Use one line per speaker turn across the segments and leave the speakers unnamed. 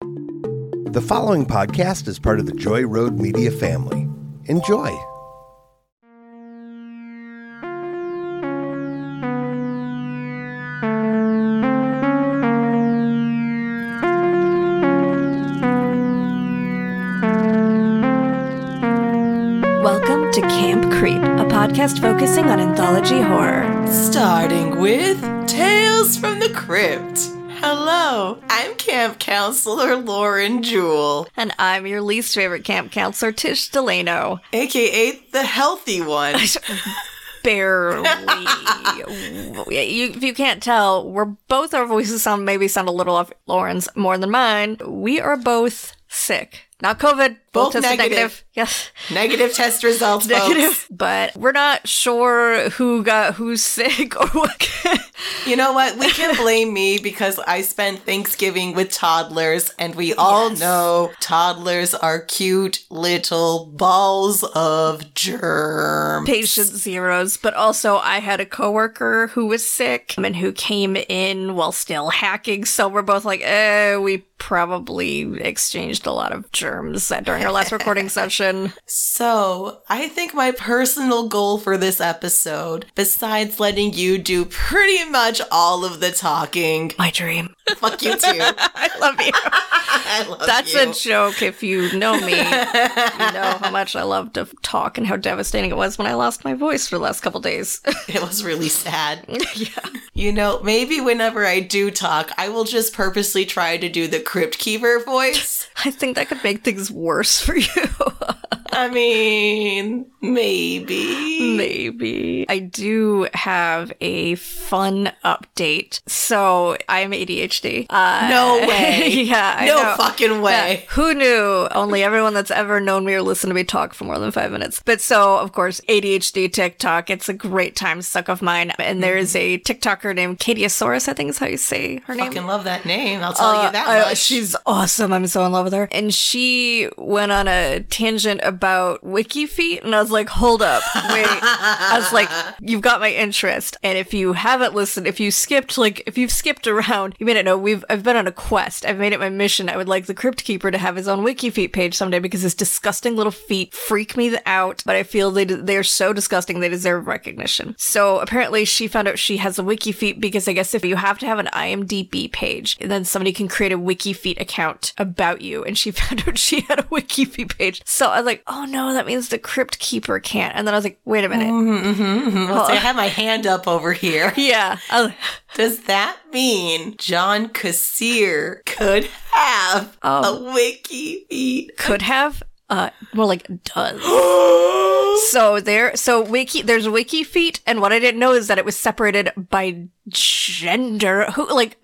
The following podcast is part of the Joy Road Media family. Enjoy.
Welcome to Camp Creep, a podcast focusing on anthology horror.
Starting with Tales from the Crypt. Hello, I'm Camp Counselor Lauren Jewell,
And I'm your least favorite camp counselor, Tish Delano.
aka the healthy one.
Barely. you, if you can't tell, we're both our voices sound maybe sound a little off Lauren's more than mine. We are both sick. Not COVID.
Both
tested
negative.
Yes.
Negative test results,
Negative.
folks.
But we're not sure who got who's sick or what.
You know what? We can blame me because I spent Thanksgiving with toddlers, and we all
Yes.
know toddlers are cute little balls of germs.
patient zeros, but also I had a coworker who was sick and who came in while still hacking. So we're both like, eh, we probably exchanged a lot of germs during our last recording session.
So, I think my personal goal for this episode, besides letting you do pretty much all of the talking,
My dream.
fuck you too.
I love you.
I love
That's
you.
a joke. If you know me, you know how much I love to talk and how devastating it was when I lost my voice for the last couple days.
It was really sad.
yeah.
You know, maybe whenever I do talk, I will just purposely try to do the crypt keeper voice.
I think that could make things worse for you.
I mean, maybe.
Maybe. I do have a fun update. So I'm ADHD. Uh,
No way.
yeah. I
no fucking way.
Yeah, who knew? Only everyone that's ever known me or listened to me talk for more than five minutes. But so, of course, ADHD TikTok. It's a great time suck of mine. And there's a TikToker named Katiosaurus, I think is how you say her name.
Fucking love that name. I'll tell
Uh,
you that
uh, she's awesome. I'm so in love with her. And she went on a tangent about WikiFeet, and I was like, hold up, wait. I was like, you've got my interest. And if you haven't listened, if you skipped, like, if you've skipped around, you may not know, we've, I've been on a quest. I've made it my mission. I would like the Crypt Keeper to have his own wiki feet page someday because his disgusting little feet freak me out, but I feel they, they are so disgusting, they deserve recognition. So apparently she found out she has a wiki feet because I guess if you have to have an IMDb page, then somebody can create a wiki feet account about you. And she found out she had a wiki feet page. So I was like, oh Oh, no, that means the Crypt Keeper can't. And then I was like, wait a minute. Mm-hmm, mm-hmm, mm-hmm.
Let's say I have my hand up over here.
Yeah. Was- oh,
Does that mean John Kassir could have
Oh.
a wiki feet?
could have, uh, more like does. So there, so wiki, there's wiki feet, and what I didn't know is that it was separated by gender, who like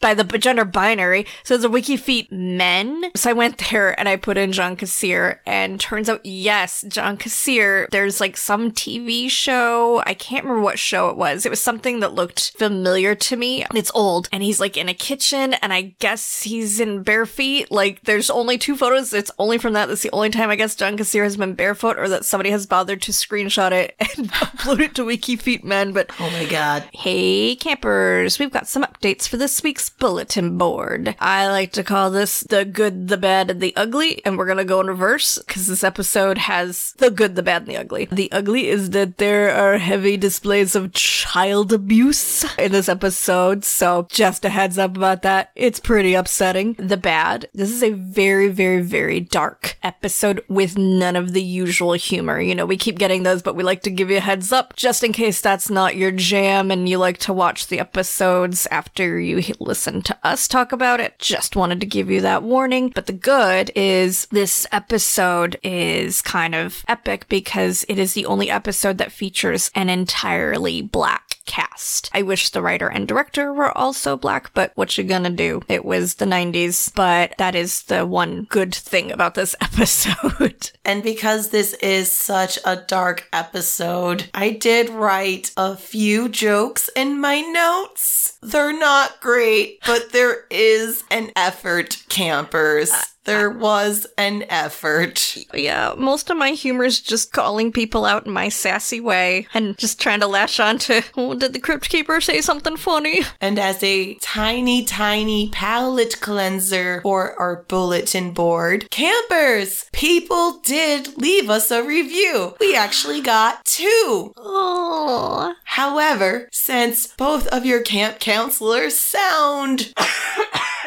by the gender binary. So there's a wiki feet men. So I went there and I put in John Kassir, and turns out yes, John Kassir. There's like some TV show. I can't remember what show it was. It was something that looked familiar to me. It's old, and he's like in a kitchen, and I guess he's in bare feet. Like there's only two photos. It's only from that. That's the only time I guess John Kassir has been barefoot, or that somebody has bothered to screenshot it and upload it to Wiki Feet Men. But
Oh my god.
Hey campers, we've got some updates for this week's bulletin board. I like to call this the good, the bad, and the ugly, and we're gonna go in reverse because this episode has the good, the bad, and the ugly. The ugly is that there are heavy displays of child abuse in this episode, so just a heads up about that. It's pretty upsetting. The bad, this is a very, very, very dark episode with none of the usual humor. You know, we keep getting those, but we like to give you a heads up just in case that's not your jam and you like to watch the episodes after you listen to us talk about it. Just wanted to give you that warning. But the good is this episode is kind of epic because it is the only episode that features an entirely black cast. I wish the writer and director were also black, but what you gonna do? It was the 90s, but that is the one good thing about this episode.
And because this is such a dark episode, I did write a few jokes in my notes. They're not great, but there is an effort, campers. Uh, there was an effort.
Yeah, most of my humor is just calling people out in my sassy way and just trying to lash on to, oh, did the Crypt Keeper say something funny?
And as a tiny, tiny palate cleanser for our bulletin board, campers, people did leave us a review. We actually got two.
Oh,
However, since both of your camp counselors sound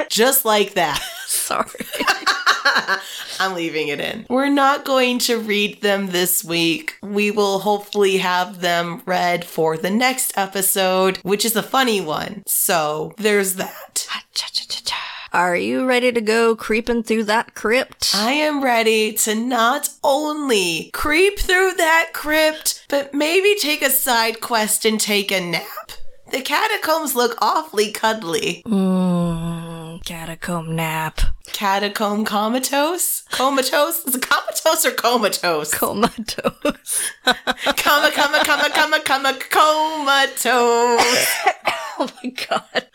just like that,
sorry.
I'm leaving it in. We're not going to read them this week. We will hopefully have them read for the next episode, which is a funny one. So there's that.
Are you ready to go creeping through that crypt?
I am ready to not only creep through that crypt, but maybe take a side quest and take a nap. The catacombs look awfully cuddly.
Mmm, catacomb nap.
Catacomb comatose? Comatose? Is it comatose or comatose?
Comatose.
Comma, comma, comma, comma, comma, comatose.
Oh my god.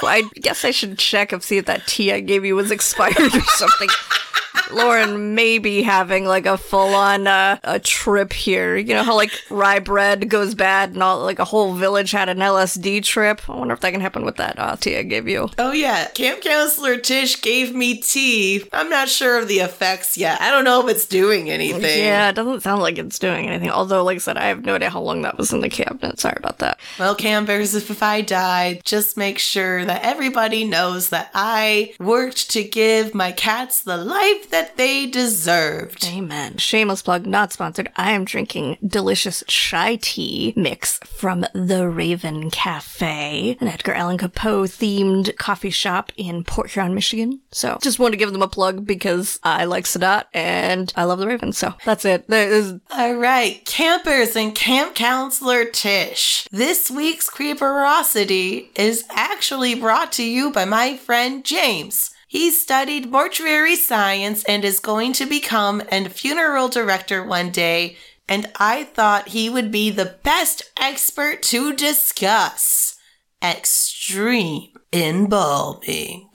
Well, I guess I should check and see if that tea I gave you was expired or something. Lauren may be having like a full on uh, a trip here. You know how like rye bread goes bad and all like a whole village had an LSD trip. I wonder if that can happen with that uh, tea I gave you.
Oh yeah, camp counselor Tish gave me tea. I'm not sure of the effects yet. I don't know if it's doing anything.
Yeah, it doesn't sound like it's doing anything. Although, like I said, I have no idea how long that was in the cabinet. Sorry about that.
Well, campers, if, if I die, just make sure that everybody knows that I worked to give my cats the life that they deserved.
Amen. Shameless plug, not sponsored. I am drinking delicious chai tea mix from the Raven Cafe, an Edgar Allan Poe themed coffee shop in Port Huron, Michigan. So just wanted to give them a plug because I like Sadat and I love the Raven. So that's it. There is
All right, campers and camp counselor Tish. This week's Creeperosity is actually brought to you by my friend James. He studied mortuary science and is going to become a funeral director one day, and I thought he would be the best expert to discuss extreme embalming.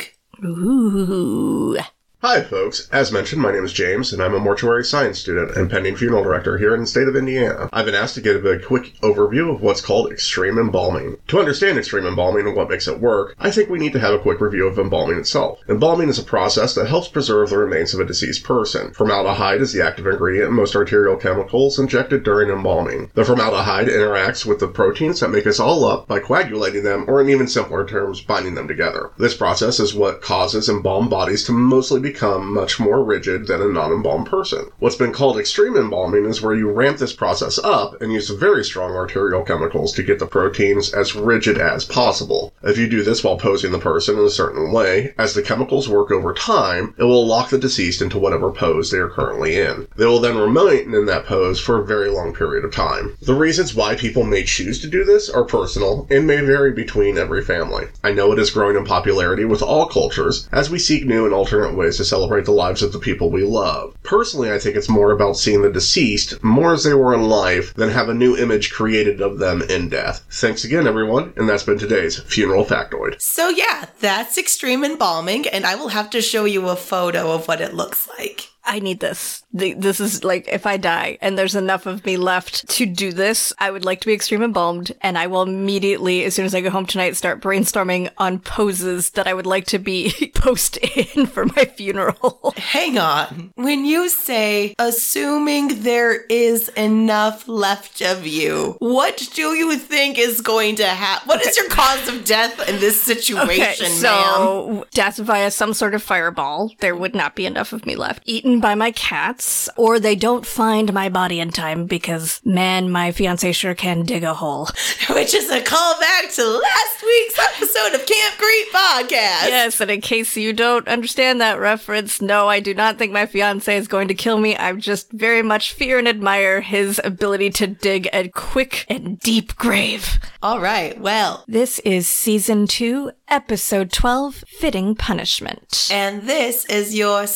ooh.
Hi, folks. As mentioned, my name is James, and I'm a mortuary science student and pending funeral director here in the state of Indiana. I've been asked to give a quick overview of what's called extreme embalming. To understand extreme embalming and what makes it work, I think we need to have a quick review of embalming itself. Embalming is a process that helps preserve the remains of a deceased person. Formaldehyde is the active ingredient in most arterial chemicals injected during embalming. The formaldehyde interacts with the proteins that make us all up by coagulating them, or in even simpler terms, binding them together. This process is what causes embalmed bodies to mostly be become much more rigid than a non-embalmed person. What's been called extreme embalming is where you ramp this process up and use very strong arterial chemicals to get the proteins as rigid as possible. If you do this while posing the person in a certain way, as the chemicals work over time, it will lock the deceased into whatever pose they are currently in. They will then remain in that pose for a very long period of time. The reasons why people may choose to do this are personal and may vary between every family. I know it is growing in popularity with all cultures as we seek new and alternate ways to celebrate the lives of the people we love. Personally, I think it's more about seeing the deceased more as they were in life than have a new image created of them in death. Thanks again, everyone, and that's been today's Funeral Factoid.
So, yeah, that's extreme embalming, and I will have to show you a photo of what it looks like.
I need this. This is like if I die and there's enough of me left to do this, I would like to be extreme embalmed, and I will immediately, as soon as I go home tonight, start brainstorming on poses that I would like to be post in for my funeral.
Hang on. When you say, assuming there is enough left of you, what do you think is going to happen? What is your cause of death in this situation, ma'am?
so death via some sort of fireball. There would not be enough of me left. Eaten by my cats, or they don't find my body in time because, man, my fiance sure can dig a hole.
Which is a callback to last week's episode of Camp Creep Podcast.
Yes, and in case you don't understand that reference, no, I do not think my fiance is going to kill me. I just very much fear and admire his ability to dig a quick and deep grave.
All right, well,
This is season two, episode 12, Fitting Punishment.
and this is your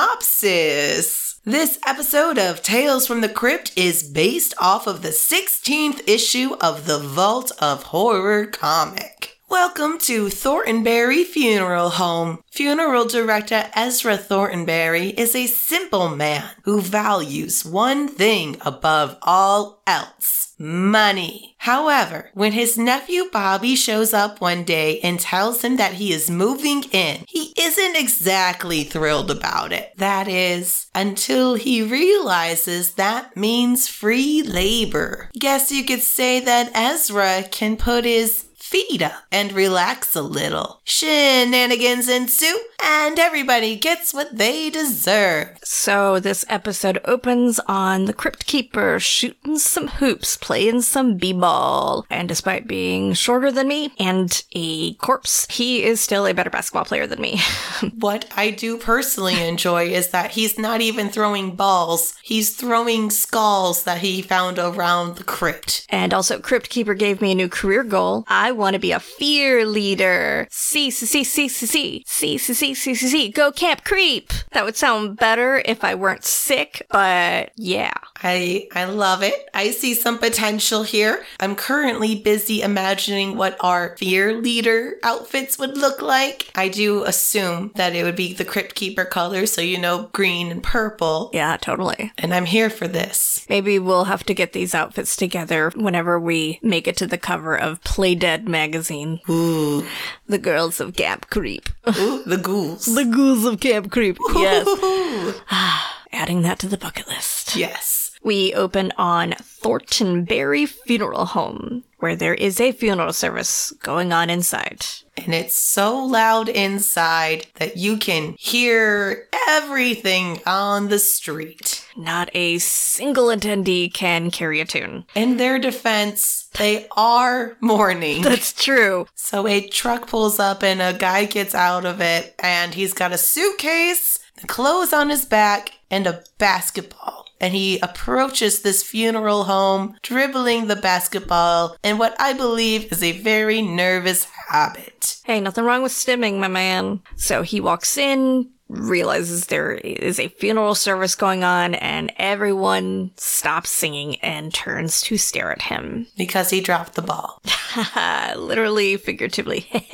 synopsis. This episode of Tales from the Crypt is based off of the 16th issue of the Vault of Horror comic. Welcome to Thorntonberry Funeral Home. Funeral director Ezra Thorntonberry is a simple man who values one thing above all else money. However, when his nephew Bobby shows up one day and tells him that he is moving in, he isn't exactly thrilled about it. That is, until he realizes that means free labor. Guess you could say that Ezra can put his feet up and relax a little. Shenanigans ensue, and everybody gets what they deserve.
So this episode opens on the Crypt Keeper shooting some hoops, playing some b-ball, and despite being shorter than me and a corpse, he is still a better basketball player than me.
What I do personally enjoy is that he's not even throwing balls, he's throwing skulls that he found around the crypt.
and also, Crypt Keeper gave me a new career goal. I want to be a fear leader. C C C C C C C C C C C. Go Camp Creep. That would sound better if I weren't sick, but yeah.
I I love it. I see some potential here. I'm currently busy imagining what our fear leader outfits would look like. I do assume that it would be the crypt keeper colors, so you know green and purple.
Yeah, totally.
And I'm here for this.
Maybe we'll have to get these outfits together whenever we make it to the cover of Play Dead magazine.
Ooh,
The girls of Camp Creep.
ooh, the ghouls.
The ghouls of Camp Creep. Yes. Adding that to the bucket list.
yes.
We open on Thorntonberry Funeral Home, where there is a funeral service going on inside.
And it's so loud inside that you can hear everything on the street.
Not a single attendee can carry a tune.
In their defense, they are mourning.
That's true.
So a truck pulls up and a guy gets out of it and he's got a suitcase, clothes on his back, and a basketball. And he approaches this funeral home, dribbling the basketball in what I believe is a very nervous habit.
Hey, nothing wrong with stimming, my man. So he walks in, realizes there is a funeral service going on, and everyone stops singing and turns to stare at him.
Because he dropped the ball.
Literally, figuratively.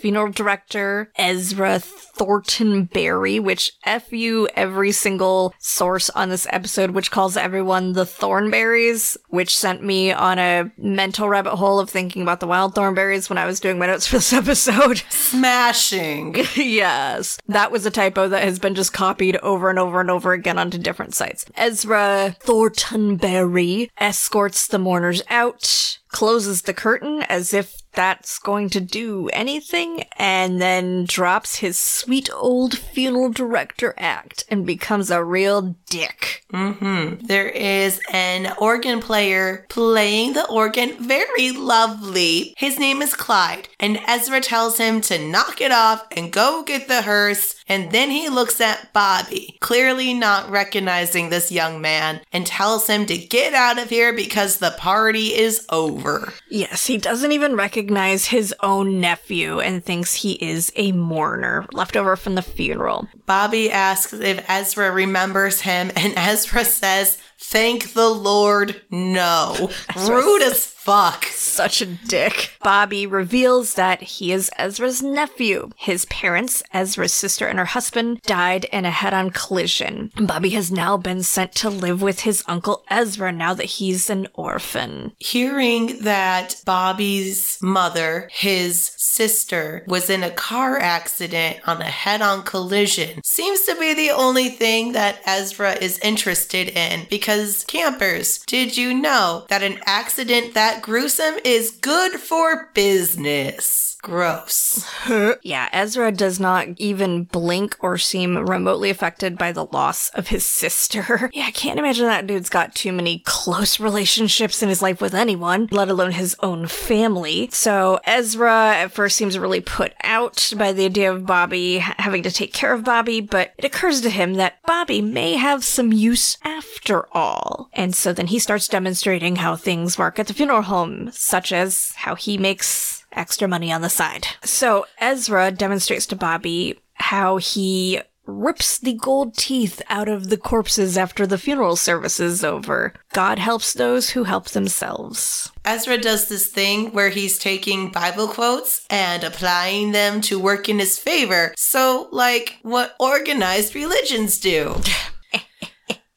Funeral director Ezra Thorntonberry, which F you every single source on this episode, which calls everyone the Thornberries, which sent me on a mental rabbit hole of thinking about the wild thornberries when I was doing my notes for this episode.
Smashing.
yes, that was a typo that has been just copied over and over and over again onto different sites. Ezra Thornton Thorntonberry escorts the mourners out, closes the curtain as if that's going to do anything, and then drops his sweet old funeral director act and becomes a real dick. Mm-hmm.
There is an organ player playing the organ very lovely. His name is Clyde, and Ezra tells him to knock it off and go get the hearse. And then he looks at Bobby, clearly not recognizing this young man, and tells him to get out of here because the party is over.
Yes, he doesn't even recognize his own nephew and thinks he is a mourner left over from the funeral.
Bobby asks if Ezra remembers him, and Ezra says, Thank the Lord, no. Rude as fuck.
Such a dick. Bobby reveals that he is Ezra's nephew. His parents, Ezra's sister and her husband, died in a head on collision. Bobby has now been sent to live with his uncle Ezra now that he's an orphan.
Hearing that Bobby's mother, his sister, was in a car accident on a head on collision seems to be the only thing that Ezra is interested in because campers, did you know that an accident that gruesome is good for business? Gross.
Yeah, Ezra does not even blink or seem remotely affected by the loss of his sister. Yeah, I can't imagine that dude's got too many close relationships in his life with anyone, let alone his own family. So Ezra at first seems really put out by the idea of Bobby having to take care of Bobby, but it occurs to him that Bobby may have some use after all. And so then he starts demonstrating how things work at the funeral home, such as how he makes extra money on the side. So Ezra demonstrates to Bobby how he rips the gold teeth out of the corpses after the funeral service is over. God helps those who help themselves.
Ezra does this thing where he's taking Bible quotes and applying them to work in his favor. So, like what organized religions do.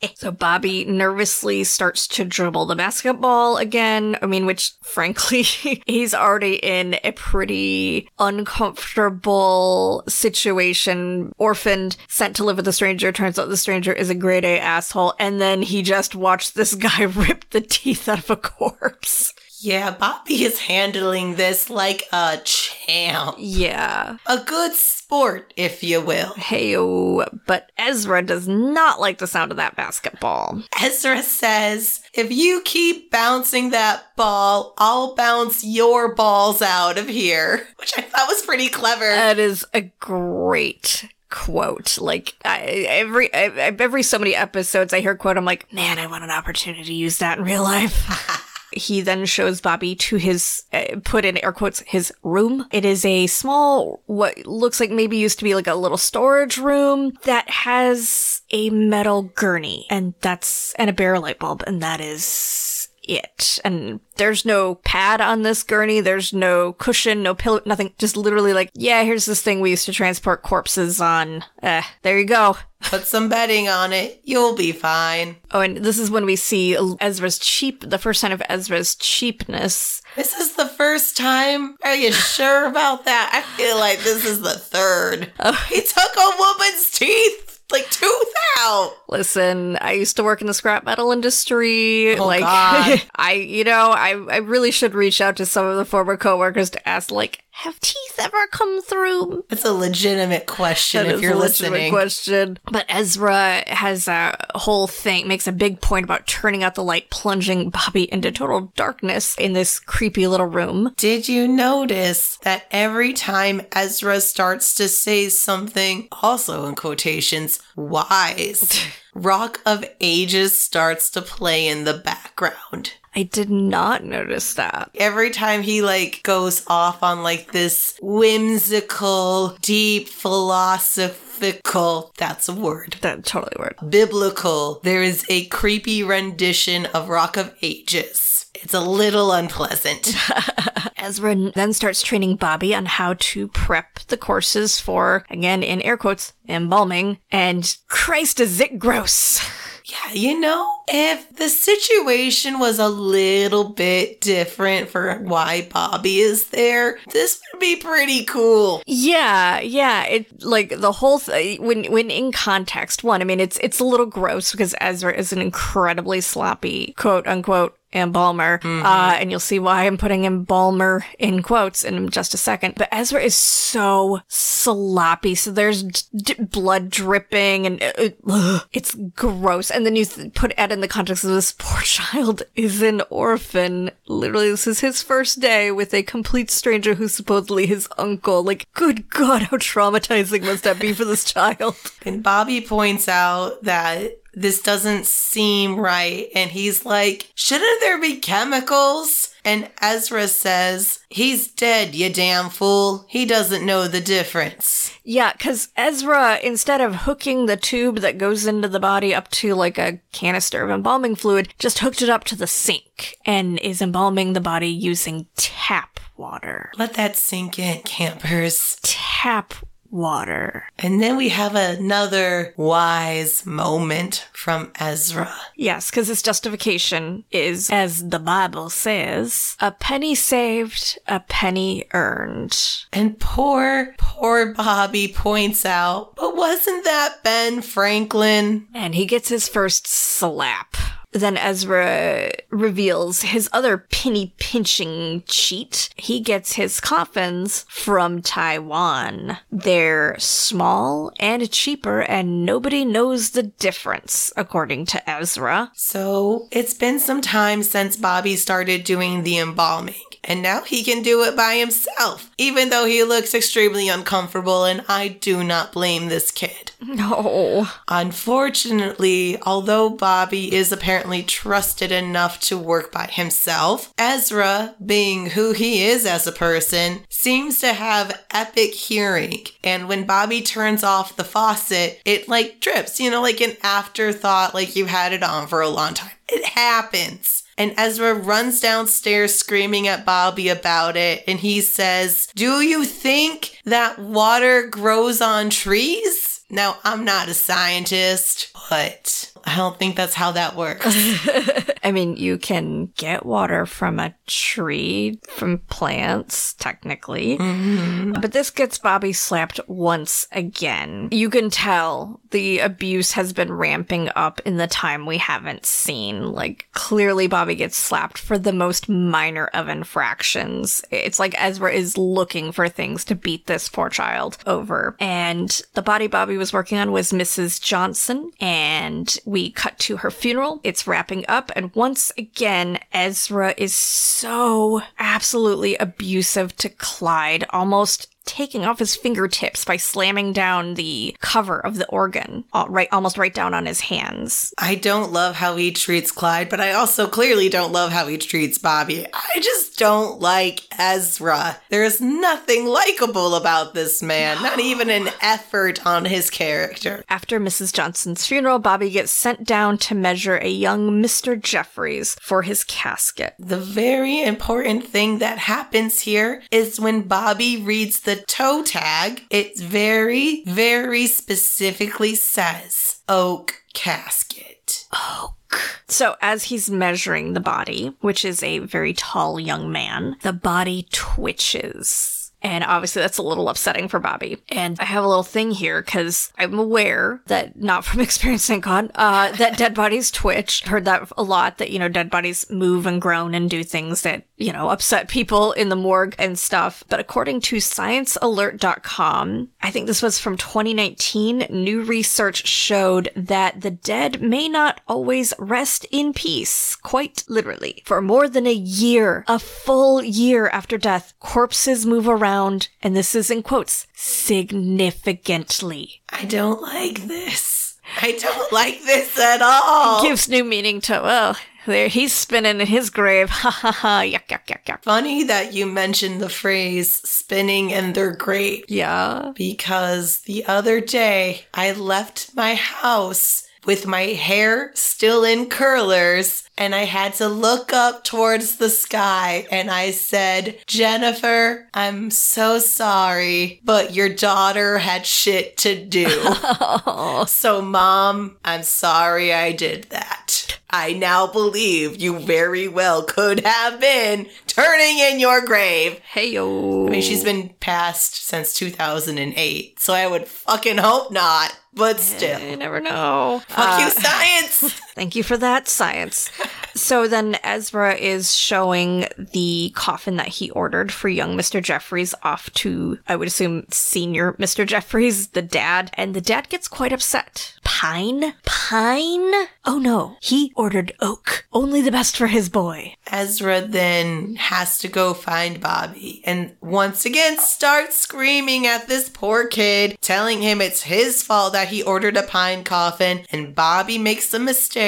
So Bobby nervously starts to dribble the basketball again. I mean, which frankly, he's already in a pretty uncomfortable situation. Orphaned, sent to live with a stranger. Turns out the stranger is a grade A asshole. And then he just watched this guy rip the teeth out of a corpse.
Yeah, Bobby is handling this like a champ.
Yeah.
A good sport, if you will.
Heyo. But Ezra does not like the sound of that basketball.
Ezra says, if you keep bouncing that ball, I'll bounce your balls out of here. Which I thought was pretty clever.
That is a great quote. Like I, every I, every so many episodes, I hear a quote. I'm like, man, I want an opportunity to use that in real life. he then shows Bobby to his uh, put in air quotes his room. It is a small, what looks like maybe used to be like a little storage room that has a metal gurney, and that's and a bare light bulb, and that is it. And there's no pad on this gurney. There's no cushion, no pillow, nothing. Just literally like, yeah, here's this thing we used to transport corpses on. Eh, there you go.
Put some bedding on it. You'll be fine.
Oh, and this is when we see Ezra's cheap, the first sign of Ezra's cheapness.
This is the first time. Are you sure about that? I feel like this is the third. He took a woman's teeth. Like tooth out.
Listen, I used to work in the scrap metal industry.
Oh,
like
God.
I, you know, I, I really should reach out to some of the former coworkers to ask, like, have teeth ever come through?
It's a legitimate question
That
if
is
you're
a legitimate
listening.
question. But Ezra has a whole thing, makes a big point about turning out the light, plunging Bobby into total darkness in this creepy little room.
Did you notice that every time Ezra starts to say something, also in quotations, wise, Rock of Ages starts to play in the background?
I did not notice that.
Every time he like goes off on like this whimsical, deep philosophical, that's a word.
That totally
word—biblical. there is a creepy rendition of Rock of Ages. It's a little unpleasant.
Ezra then starts training Bobby on how to prep the courses for, again, in air quotes, embalming. And Christ, is it gross!
Yeah, you know, if the situation was a little bit different for why Bobby is there, this would be pretty cool.
Yeah, yeah. It like the whole th- when when in context. One, I mean, it's it's a little gross because Ezra is an incredibly sloppy quote unquote embalmer, mm-hmm. uh, and you'll see why I'm putting embalmer in quotes in just a second. But Ezra is so sloppy, so there's d- d- blood dripping, and it, ugh, it's gross. And then you th- put it in the context of this poor child is an orphan. Literally, this is his first day with a complete stranger who's supposedly his uncle. Like, good God, how traumatizing must that be for this child?
And Bobby points out that this doesn't seem right. And he's like, shouldn't there be chemicals? And Ezra says, he's dead, you damn fool. He doesn't know the difference.
Yeah, because Ezra, instead of hooking the tube that goes into the body up to like a canister of embalming fluid, just hooked it up to the sink and is embalming the body using tap water.
Let that sink in, campers.
Tap water.
And then we have another wise moment from Ezra.
Yes, because his justification is, as the Bible says, a penny saved, a penny earned.
And poor, poor Bobby points out, but wasn't that Ben Franklin?
And he gets his first slap. Then Ezra reveals his other penny pinching cheat. He gets his coffins from Taiwan. They're small and cheaper, and nobody knows the difference, according to Ezra.
So it's been some time since Bobby started doing the embalming. And now he can do it by himself, even though he looks extremely uncomfortable, and I do not blame this kid.
No.
Unfortunately, although Bobby is apparently trusted enough to work by himself, Ezra, being who he is as a person, seems to have epic hearing. And when Bobby turns off the faucet, it like drips, you know, like an afterthought, like you've had it on for a long time. It happens. And Ezra runs downstairs screaming at Bobby about it. And he says, Do you think that water grows on trees? Now, I'm not a scientist, but I don't think that's how that works.
I mean, you can get water from a tree, from plants, technically. Mm-hmm. But this gets Bobby slapped once again. You can tell the abuse has been ramping up in the time we haven't seen. Like, clearly, Bobby gets slapped for the most minor of infractions. It's like Ezra is looking for things to beat this poor child over. And the body Bobby was working on was Mrs. Johnson, and we cut to her funeral. It's wrapping up, and once again, Ezra is so absolutely abusive to Clyde, almost taking off his fingertips by slamming down the cover of the organ, uh, right, almost right down on his hands.
I don't love how he treats Clyde, but I also clearly don't love how he treats Bobby. I just don't like Ezra. There's nothing likable about this man, not even an effort on his character.
After Mrs. Johnson's funeral, Bobby gets sent down to measure a young Mr. Jeffries for his casket.
The very important thing that happens here is when Bobby reads the toe tag, it very, very specifically says oak casket. Oak.
So, as he's measuring the body, which is a very tall young man, the body twitches. And obviously, that's a little upsetting for Bobby. And I have a little thing here because I'm aware that, not from experience, thank God, uh, that dead bodies twitch. Heard that a lot that, you know, dead bodies move and groan and do things that, you know, upset people in the morgue and stuff. But according to sciencealert.com, I think this was from 2019, new research showed that the dead may not always rest in peace, quite literally. For more than a year, a full year after death, corpses move around, and this is in quotes, significantly.
I don't like this. I don't like this at all.
It Gives new meaning to, well, there he's spinning in his grave. Ha ha ha, yuck, yuck, yuck, yuck.
Funny that you mentioned the phrase spinning in their grave
Yeah.
because the other day I left my house with my hair still in curlers and I had to look up towards the sky and I said, Jennifer, I'm so sorry, but your daughter had shit to do. so, mom, I'm sorry I did that. I now believe you very well could have been turning in your grave.
Hey yo.
I mean, she's been passed since 2008, so I would fucking hope not, but still.
You never know.
Fuck you, uh, science!
Thank you for that, science. so then Ezra is showing the coffin that he ordered for young Mr. Jeffries off to, I would assume, senior Mr. Jeffries, the dad, and the dad gets quite upset. Pine? Pine? Oh no, he ordered oak. Only the best for his boy.
Ezra then has to go find Bobby and once again starts screaming at this poor kid, telling him it's his fault that he ordered a pine coffin. And Bobby makes the mistake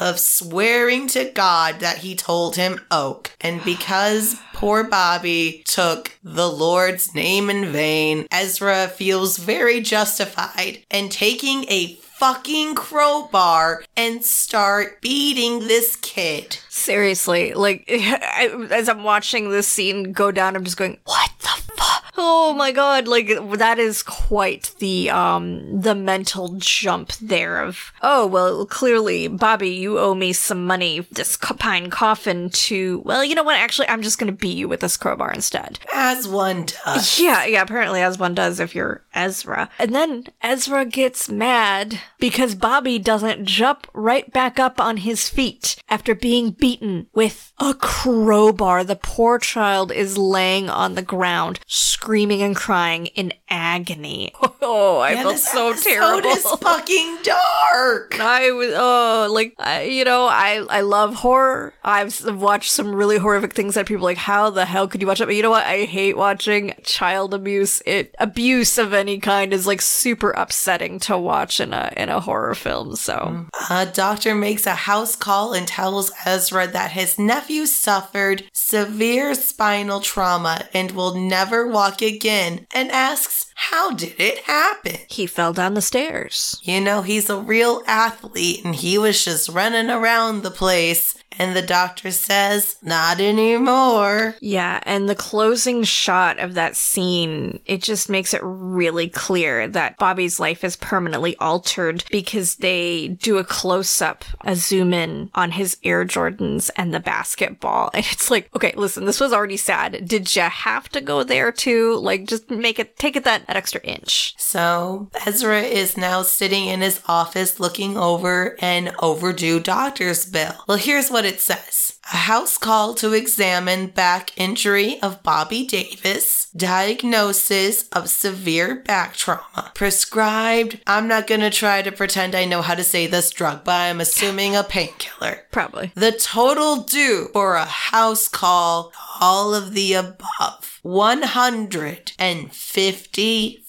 of swearing to God that he told him oak. And because poor Bobby took the Lord's name in vain, Ezra feels very justified in taking a fucking crowbar and start beating this kid.
Seriously, like, I, as I'm watching this scene go down, I'm just going, what the fuck? Oh my god, like, that is quite the, um, the mental jump there of, oh, well, clearly, Bobby, you owe me some money, this pine coffin to, well, you know what, actually, I'm just gonna beat you with this crowbar instead.
As one does.
Yeah, yeah, apparently as one does if you're Ezra. And then Ezra gets mad because Bobby doesn't jump right back up on his feet after being beaten with a crowbar. The poor child is laying on the ground, screaming and crying in agony. Oh, I
Yeah,
felt so terrible.
is fucking dark.
I was oh like I, you know I I love horror. I've watched some really horrific things that people are like how the hell could you watch it? But you know what? I hate watching child abuse. It abuse of any kind is like super upsetting to watch in a in a horror film. So mm.
A doctor makes a house call and tells Ezra that his nephew suffered severe spinal trauma and will never walk again and asks, How did it happen?
he fell down the stairs.
You know, he's a real athlete and he was just running around the place. And the doctor says, Not anymore.
Yeah, and the closing shot of that scene, it just makes it really clear that Bobby's life is permanently altered because they do a close up, a zoom in on his Air Jordans and the basketball. And it's like, okay, listen, this was already sad. Did you have to go there too? Like, just make it, take it that, that extra inch.
So Ezra is now sitting in his office looking over an overdue doctor's bill. Well, here's what it says. A house call to examine back injury of Bobby Davis, diagnosis of severe back trauma, prescribed, I'm not going to try to pretend I know how to say this drug, but I'm assuming a painkiller.
Probably.
The total due for a house call, all of the above,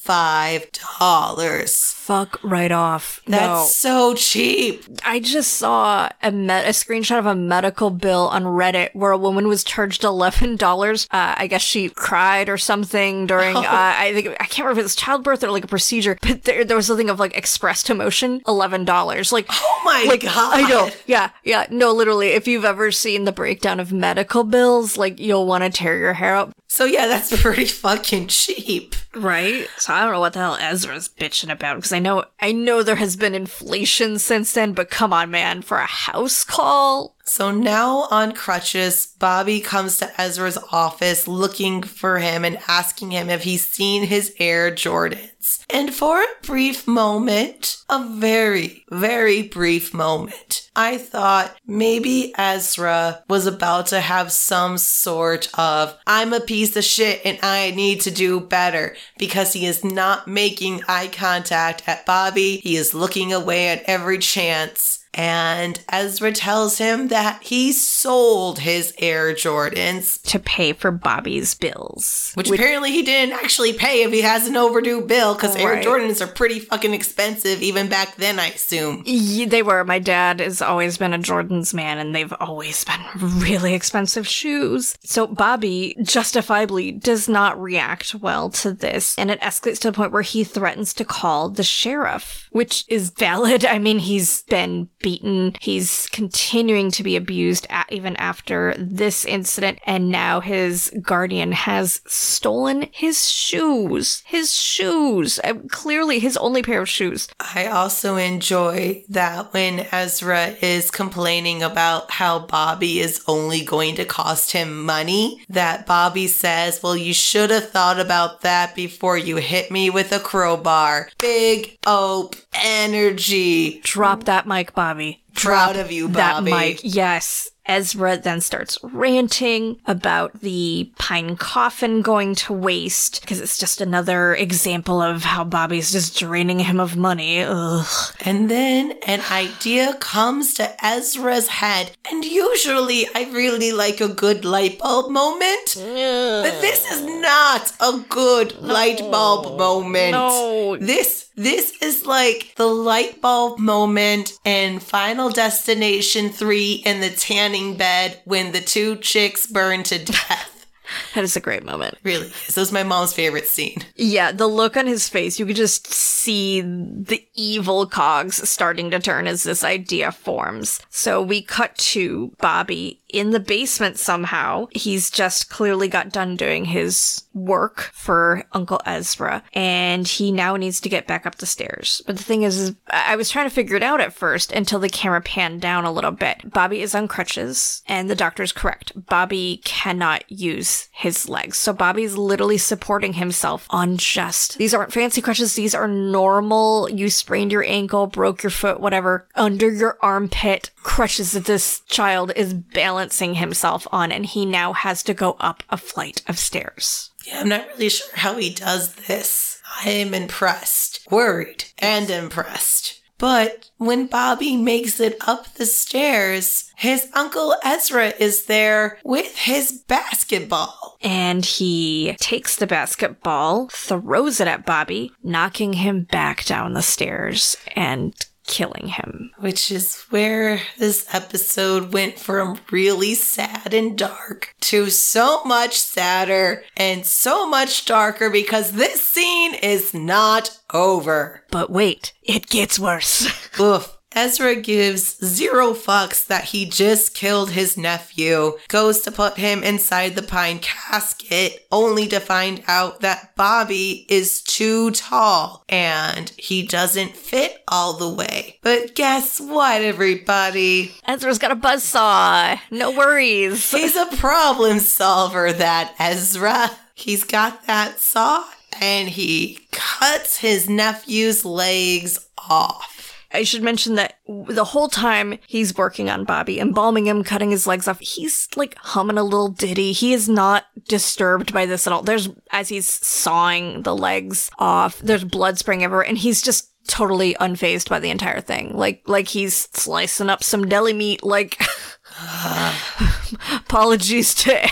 $155.
Fuck right off.
That's
no.
so cheap.
I just saw a met a screenshot of a medical bill on Reddit where a woman was charged eleven dollars. Uh, I guess she cried or something during. Uh, I think I can't remember if it was childbirth or like a procedure, but there, there was something of like expressed emotion. Eleven dollars. Like
Oh my
like
God.
I know. Yeah, yeah. No, literally. If you've ever seen the breakdown of medical bills, like you'll want to tear your hair up.
So yeah, that's pretty fucking cheap.
Right. So I don't know what the hell Ezra's bitching about because I know I know there has been inflation since then, but come on, man, for a house call.
So now on crutches, Bobby comes to Ezra's office looking for him and asking him if he's seen his Air Jordans. And for a brief moment, a very, very brief moment, I thought maybe Ezra was about to have some sort of I'm a piece of shit and I need to do better because he is not making eye contact at Bobby. He is looking away at every chance. And Ezra tells him that he sold his Air Jordans,
to pay for Bobby's bills.
which apparently he didn't actually pay if he has an overdue bill because Air Jordans are pretty fucking expensive even back then, I assume.
Ye- they were. My dad has always been a Jordan's man, and they've always been really expensive shoes. So Bobby justifiably does not react well to this, and it escalates to the point where he threatens to call the sheriff, which is valid. I mean, he's been beaten. He's continuing to be abused a- even after this incident, and now his guardian has stolen his shoes. His shoes. Uh, clearly, his only pair of shoes.
I also enjoy that when Ezra is complaining about how Bobby is only going to cost him money, that Bobby says, Well, you should have thought about that before you hit me with a crowbar. Big ope energy.
Drop that mic, Bobby.
Proud of you,
That
Bobby.
mic. Yes. Ezra then starts ranting about the pine coffin going to waste because it's just another example of how Bobby's just draining him of money. Ugh.
And then an idea comes to Ezra's head. And usually I really like a good light bulb moment. But this is not a good light bulb moment.
No.
This this is like the light bulb moment in Final Destination 3 in the tanning bed when the two chicks burn to death.
That is a great moment.
really is. This was my mom's favorite scene.
Yeah, the look on his face, you could just see the evil cogs starting to turn as this idea forms. So we cut to Bobby in the basement somehow. He's just clearly got done doing his work for Uncle Ezra, and he now needs to get back up the stairs. But the thing is, is I was trying to figure it out at first until the camera panned down a little bit. Bobby is on crutches, and the doctor's correct. Bobby cannot use his legs. So Bobby's literally supporting himself on just these aren't fancy crutches, these are normal, you sprained your ankle, broke your foot, whatever, under your armpit crutches that this child is balancing himself on, and he now has to go up a flight of stairs.
Yeah, I'm not really sure how he does this. I am impressed, worried, and impressed. But when Bobby makes it up the stairs, his Uncle Ezra is there with his basketball.
And he takes the basketball, throws it at Bobby, knocking him back down the stairs and killing him.
Which is where this episode went from really sad and dark to so much sadder and so much darker because this scene is not over.
But wait, it gets worse.
Oof. Ezra gives zero fucks that he just killed his nephew, goes to put him inside the pine casket, only to find out that Bobby is too tall and he doesn't fit all the way. But guess what, everybody?
Ezra's got a buzzsaw. No worries.
He's a problem solver, that Ezra. He's got that saw and he cuts his nephew's legs off.
I should mention that the whole time he's working on Bobby, embalming him, cutting his legs off, he's like humming a little ditty. He is not disturbed by this at all. There's, as he's sawing the legs off, there's blood spraying everywhere, and he's just totally unfazed by the entire thing. Like, like he's slicing up some deli meat, like. Apologies to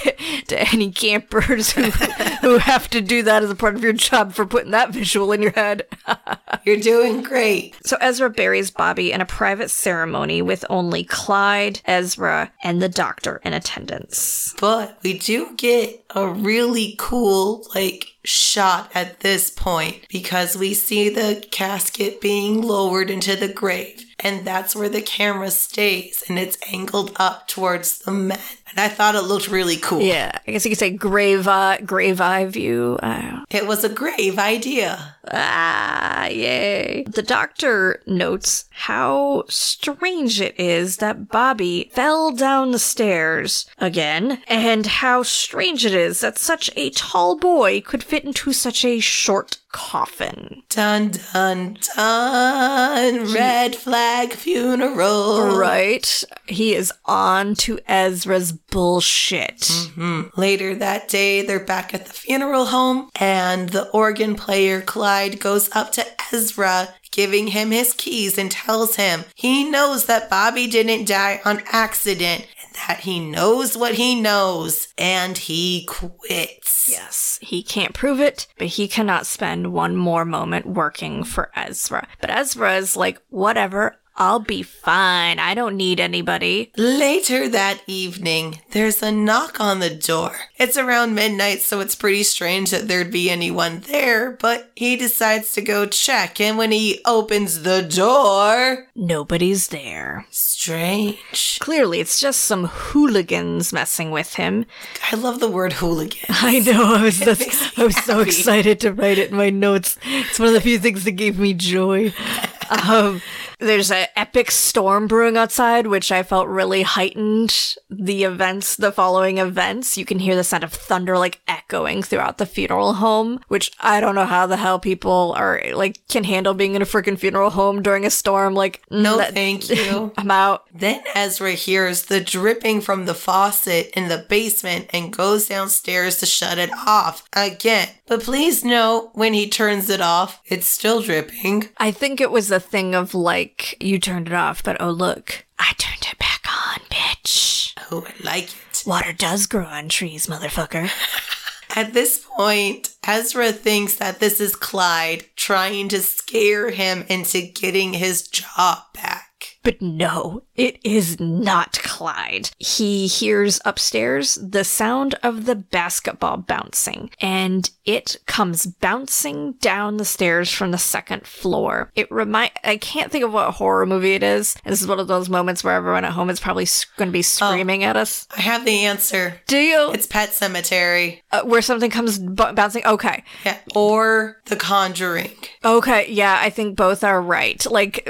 to any campers who who have to do that as a part of your job for putting that visual in your head.
You're doing great.
So Ezra buries Bobby in a private ceremony with only Clyde, Ezra, and the doctor in attendance.
But we do get a really cool, like, shot at this point because we see the casket being lowered into the grave. And that's where the camera stays and it's angled up towards the men. And I thought it looked really cool.
Yeah, I guess you could say grave eye, grave eye view. Uh,
It was a grave idea.
ah, yay. The doctor notes how strange it is that Bobby fell down the stairs again, and how strange it is that such a tall boy could fit into such a short coffin.
Dun dun dun. Red flag funeral.
Right? He is on to Ezra's bullshit. Mm-hmm.
Later that day, they're back at the funeral home, and the organ player Clyde goes up to Ezra, giving him his keys, and tells him he knows that Bobby didn't die on accident that he knows what he knows, and he quits.
Yes, he can't prove it, but he cannot spend one more moment working for Ezra. But Ezra is like, whatever, I'll be fine. I don't need anybody.
Later that evening, there's a knock on the door. It's around midnight, so it's pretty strange that there'd be anyone there, but he decides to go check, and when he opens the door,
Nobody's there.
Strange.
Clearly, it's just some hooligans messing with him.
I love the word hooligan.
I know. I was just, I was so excited to write it in my notes. It's one of the few things that gave me joy. Um, there's an epic storm brewing outside, which I felt really heightened the events, the following events. You can hear the sound of thunder like echoing throughout the funeral home, which I don't know how the hell people are like can handle being in a freaking funeral home during a storm. Like,
No,
that-
thank you.
I'm out.
Then Ezra hears the dripping from the faucet in the basement and goes downstairs to shut it off again. But please note, when he turns it off, it's still dripping.
I think it was a thing of like, you turned it off, but oh look, I turned it back on, bitch.
Oh, I like it.
Water does grow on trees, motherfucker.
At this point, Ezra thinks that this is Clyde trying to scare him into getting his job back.
But no, it is not Clyde. He hears upstairs the sound of the basketball bouncing, and it comes bouncing down the stairs from the second floor. It remind I can't think of what horror movie it is. And this is one of those moments where everyone at home is probably going to be screaming at us.
I have the answer.
Do you?
It's Pet Sematary.
uh, where something comes b- bouncing. Okay.
Yeah. Or The Conjuring.
Okay. Yeah, I think both are right. Like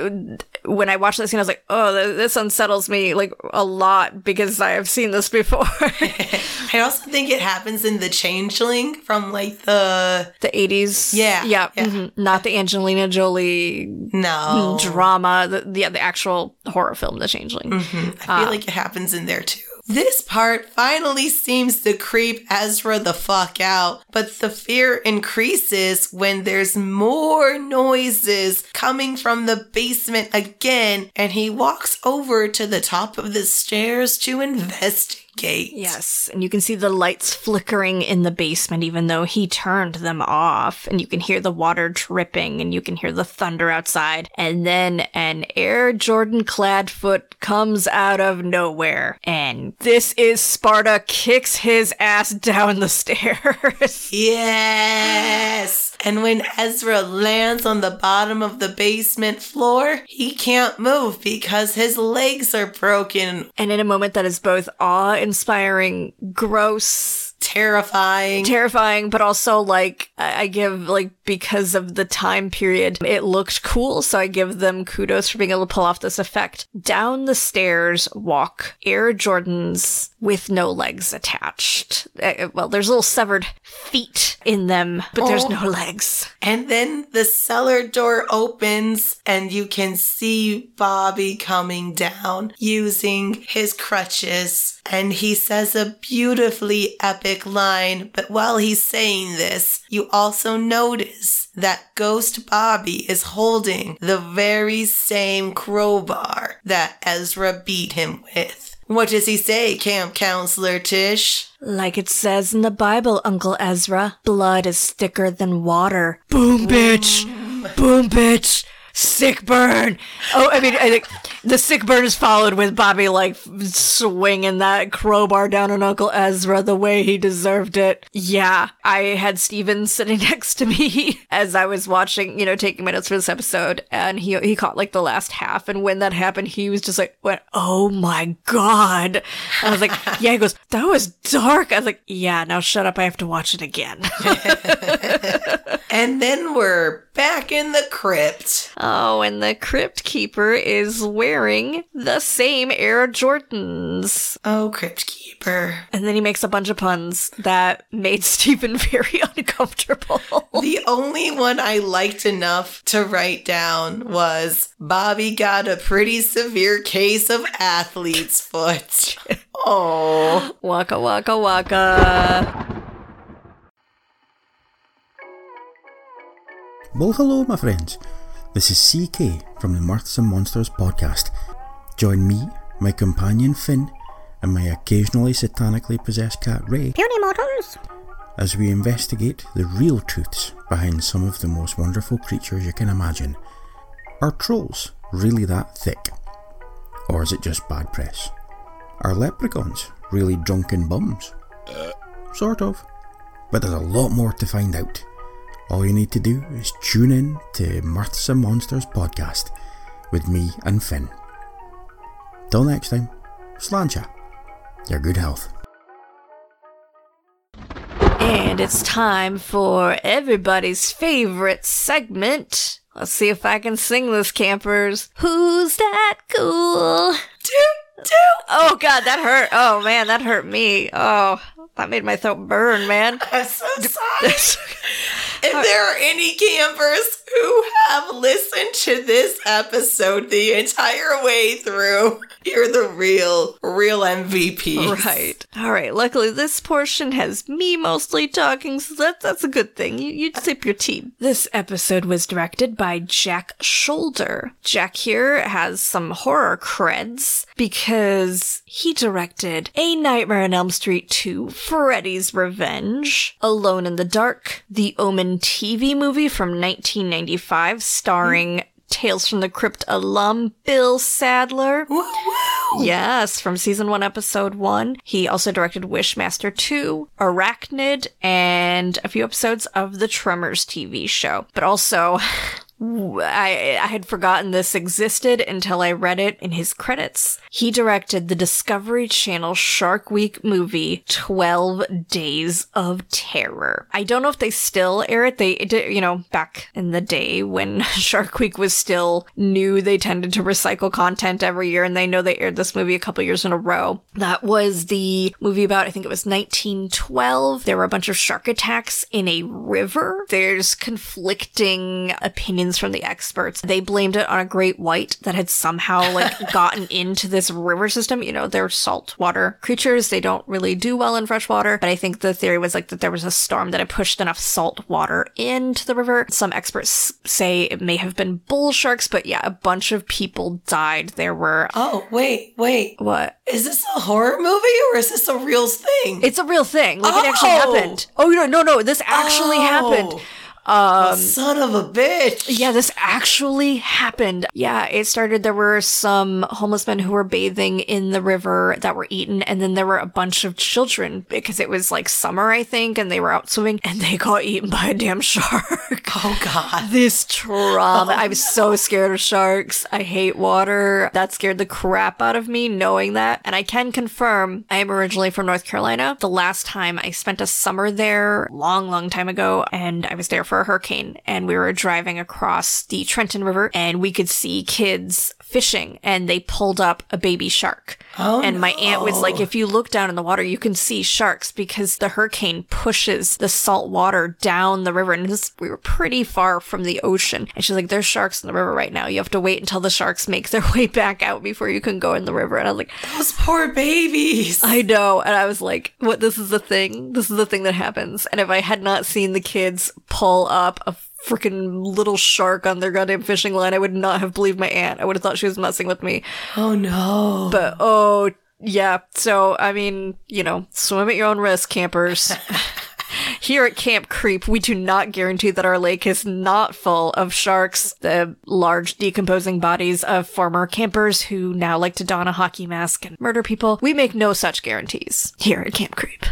when I watched this scene, I was like, oh, th- this unsettles me like a lot because I have seen this before.
I also think it happens in The Changeling from like the.
the 80s.
Yeah,
Yeah.
yeah.
mhm. Not the Angelina Jolie
No.
drama, the, the, the actual horror film, The Changeling.
I feel like it happens in there too. This part finally seems to creep Ezra the fuck out, but the fear increases when there's more noises coming from the basement again, and he walks over to the top of the stairs to investigate.
Yes, and you can see the lights flickering in the basement even though he turned them off, and you can hear the water dripping, and you can hear the thunder outside, and then an Air Jordan clad foot comes out of nowhere, and this is Sparta kicks his ass down the stairs.
Yes! And when Ezra lands on the bottom of the basement floor, he can't move because his legs are broken.
and in a moment that is both awe inspiring, gross,
Terrifying.
terrifying, but also like I I give like because of the time period, it looked cool. So I give them kudos for being able to pull off this effect. Down the stairs walk Air Jordans with no legs attached. Uh, well, there's little severed feet in them, but there's
Oh.
no legs.
And then the cellar door opens and you can see Bobby coming down using his crutches. And he says a beautifully epic line. But while he's saying this, you also notice that Ghost Bobby is holding the very same crowbar that Ezra beat him with. What does he say, Camp Counselor Tish?
Like it says in the Bible, Uncle Ezra, blood is thicker than water. Boom, bitch! Boom, bitch! Sick burn! Oh, I mean, I think the sick burn is followed with Bobby, like, swinging that crowbar down on Uncle Ezra the way he deserved it. Yeah, I had Steven sitting next to me as I was watching, you know, taking minutes for this episode, and he, he caught, like, the last half, and when that happened, he was just like, went, oh my god! I was like, yeah, he goes, that was dark. I was like, yeah, now shut up, I have to watch it again.
And then we're back in the crypt.
Oh, Oh, and the Crypt Keeper is wearing the same Air Jordans.
Oh, Crypt Keeper.
And then he makes a bunch of puns that made Stephen very uncomfortable.
The only one I liked enough to write down was Bobby got a pretty severe case of athlete's foot. Oh.
waka waka waka.
Well, hello, my friends. This is CK from the Mirths and Monsters podcast. Join me, my companion Finn, and my occasionally satanically possessed cat Ray as we investigate the real truths behind some of the most wonderful creatures you can imagine. Are trolls really that thick? Or is it just bad press? Are leprechauns really drunken bums? Uh. Sort of. But there's a lot more to find out. All you need to do is tune in to Mirths and Monsters podcast with me and Finn. Till next time, sláinte. Your good health.
And it's time for everybody's favorite segment. Let's see if I can sing this, campers. Who's that cool?
Doot, doot.
Oh god, that hurt. Oh man, that hurt me. Oh, that made my throat burn, man.
I'm so sorry. If there are any campers who have listened to this episode the entire way through, you're the real, real MVP.
Right. All right. Luckily, this portion has me mostly talking, so that, that's a good thing. You, you tip your team. This episode was directed by Jack Sholder. Jack here has some horror creds because he directed A Nightmare on Elm Street 2, Freddy's Revenge, Alone in the Dark, the Omen TV movie from 1995 starring Tales from the Crypt alum Bill Sadler. Yes, from season one, episode one. He also directed Wishmaster 2, Arachnid, and a few episodes of the Tremors TV show. But also, I, I had forgotten this existed until I read it in his credits. He directed the Discovery Channel Shark Week movie, 12 Days of Terror. I don't know if they still air it. They, it you know, back in the day when Shark Week was still new, they tended to recycle content every year, and they know they aired this movie a couple years in a row. That was the movie about, I think it was 1912. There were a bunch of shark attacks in a river. There's conflicting opinions opinions from the experts. They blamed it on a great white that had somehow like gotten into this river system. You know, they're saltwater creatures. They don't really do well in freshwater. But I think the theory was like that there was a storm that had pushed enough salt water into the river. Some experts say it may have been bull sharks, but yeah, a bunch of people died. There were
Oh, wait, wait.
what?
Is this a horror movie or is this a real thing?
It's a real thing. Like it actually
Oh!
happened. Oh no, no, no! This actually oh! happened.
Oh. Oh, son of a bitch.
Um, Yeah, this actually happened. Yeah, it started. There were some homeless men who were bathing in the river that were eaten, and then there were a bunch of children because it was like summer, I think, and they were out swimming and they got eaten by a damn shark.
Oh, God.
this trauma. I was so scared of sharks. I hate water. That scared the crap out of me knowing that. And I can confirm I am originally from North Carolina. The last time I spent a summer there, long, long time ago, and I was there for a hurricane and we were driving across the Trenton River and we could see kids fishing and they pulled up a baby shark.
Oh,
and my aunt was like, oh. if you look down in the water, you can see sharks because the hurricane pushes the salt water down the river. And this, we were pretty far from the ocean. And she's like, there's sharks in the river right now. You have to wait until the sharks make their way back out before you can go in the river. And I was like,
Those poor babies.
I know. And I was like, what? This is the thing. This is the thing that happens. And if I had not seen the kids pull up a freaking little shark on their goddamn fishing line, I would not have believed my aunt. I would have thought she was messing with me.
Oh, no.
But oh yeah, so I mean, you know, swim at your own risk, campers. Here at Camp Creep, we do not guarantee that our lake is not full of sharks, the large decomposing bodies of former campers who now like to don a hockey mask and murder people. We make no such guarantees here at Camp Creep.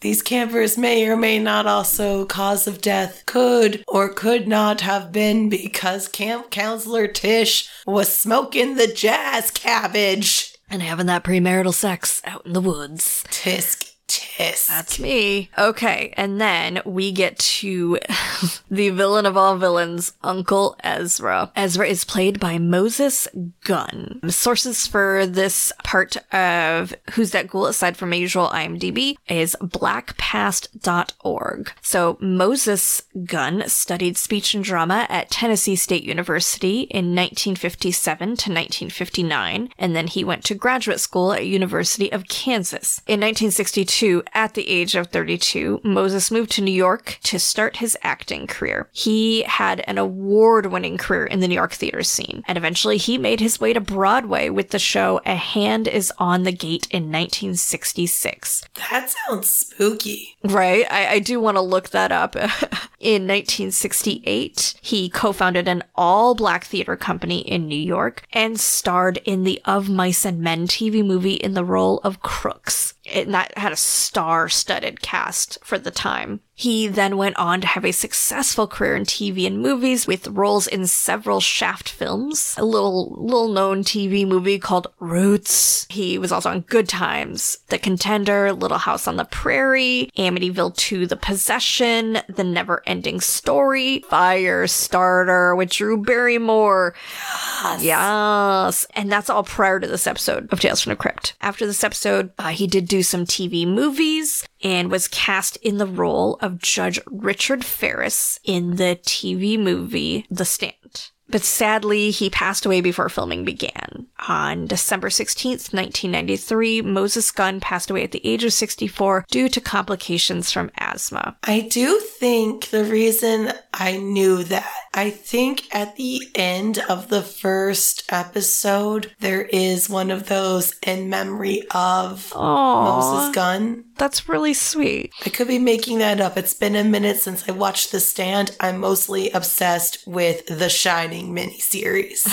These campers may or may not also cause of death could or could not have been because camp counselor Tish was smoking the jazz cabbage.
And having that premarital sex out in the woods.
Tisk, tisk.
That's me. Okay, and then we get to the villain of all villains, Uncle Ezra. Ezra is played by Moses Gunn. Sources for this part of Who's That Ghoul, aside from my usual IMDb, is blackpast.org. So Moses Gunn studied speech and drama at Tennessee State University in 1957 to 1959, and then he went to graduate school at University of Kansas. In 1962, at the age of 32, Moses moved to New York to start his acting career. He had an award-winning career in the New York theater scene, and eventually he made his way to Broadway with the show A Hand is on the Gate in 1966.
That sounds spooky.
Right. I, I do want to look that up. in 1968, he co-founded an all-black theater company in New York and starred in the Of Mice and Men TV movie in the role of Crooks. And that had a star-studded cast for the time. He then went on to have a successful career in TV and movies with roles in several Shaft films, a little little known TV movie called Roots. He was also on Good Times, The Contender, Little House on the Prairie, Amityville 2, The Possession, The Never Ending Story, Firestarter with Drew Barrymore. Yes. yes. And that's all prior to this episode of Tales from the Crypt. After this episode, uh, he did do some TV movies and was cast in the role of Judge Richard Ferris in the TV movie The Stand. But sadly, he passed away before filming began. On December 16th, 1993, Moses Gunn passed away at the age of 64 due to complications from asthma.
I do think the reason I knew that, I think at the end of the first episode, there is one of those in memory of
Oh,
Moses Gunn.
that's really sweet.
I could be making that up. It's been a minute since I watched The Stand. I'm mostly obsessed with the Shining miniseries.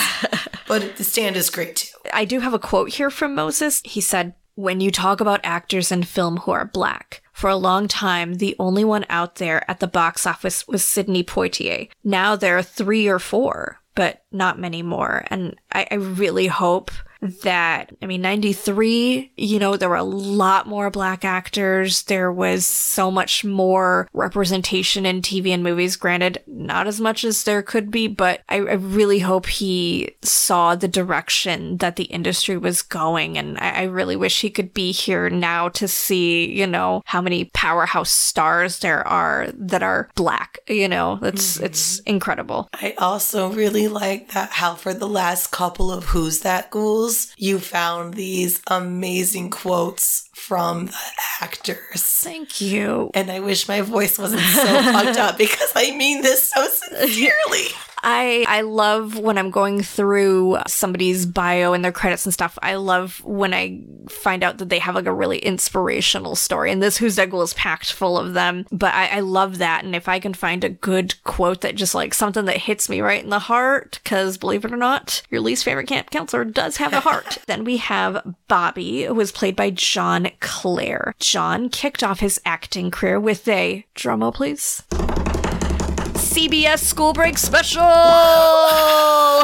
but The Stand is great.
I do have a quote here from Moses. He said, When you talk about actors in film who are black, for a long time, the only one out there at the box office was Sidney Poitier. Now there are three or four, but not many more. And I, I really hope that, I mean, 93, you know, there were a lot more black actors. There was so much more representation in TV and movies. Granted, not as much as there could be, but I, I really hope he saw the direction that the industry was going. And I, I really wish he could be here now to see, you know, how many powerhouse stars there are that are black. You know, it's, mm-hmm. it's incredible.
I also really like that how for the last couple of Who's That Ghouls, you found these amazing quotes from the actors.
Thank you.
And I wish my voice wasn't so fucked up because I mean this so sincerely.
I I love when I'm going through somebody's bio and their credits and stuff. I love when I find out that they have like a really inspirational story. And this Who's Ghoul is packed full of them. But I, I love that. And if I can find a good quote that just like something that hits me right in the heart, because believe it or not, your least favorite camp counselor does have a heart. then we have Bobby, who was played by John Clare. John kicked off his acting career with a drumroll, please. CBS School Break Special!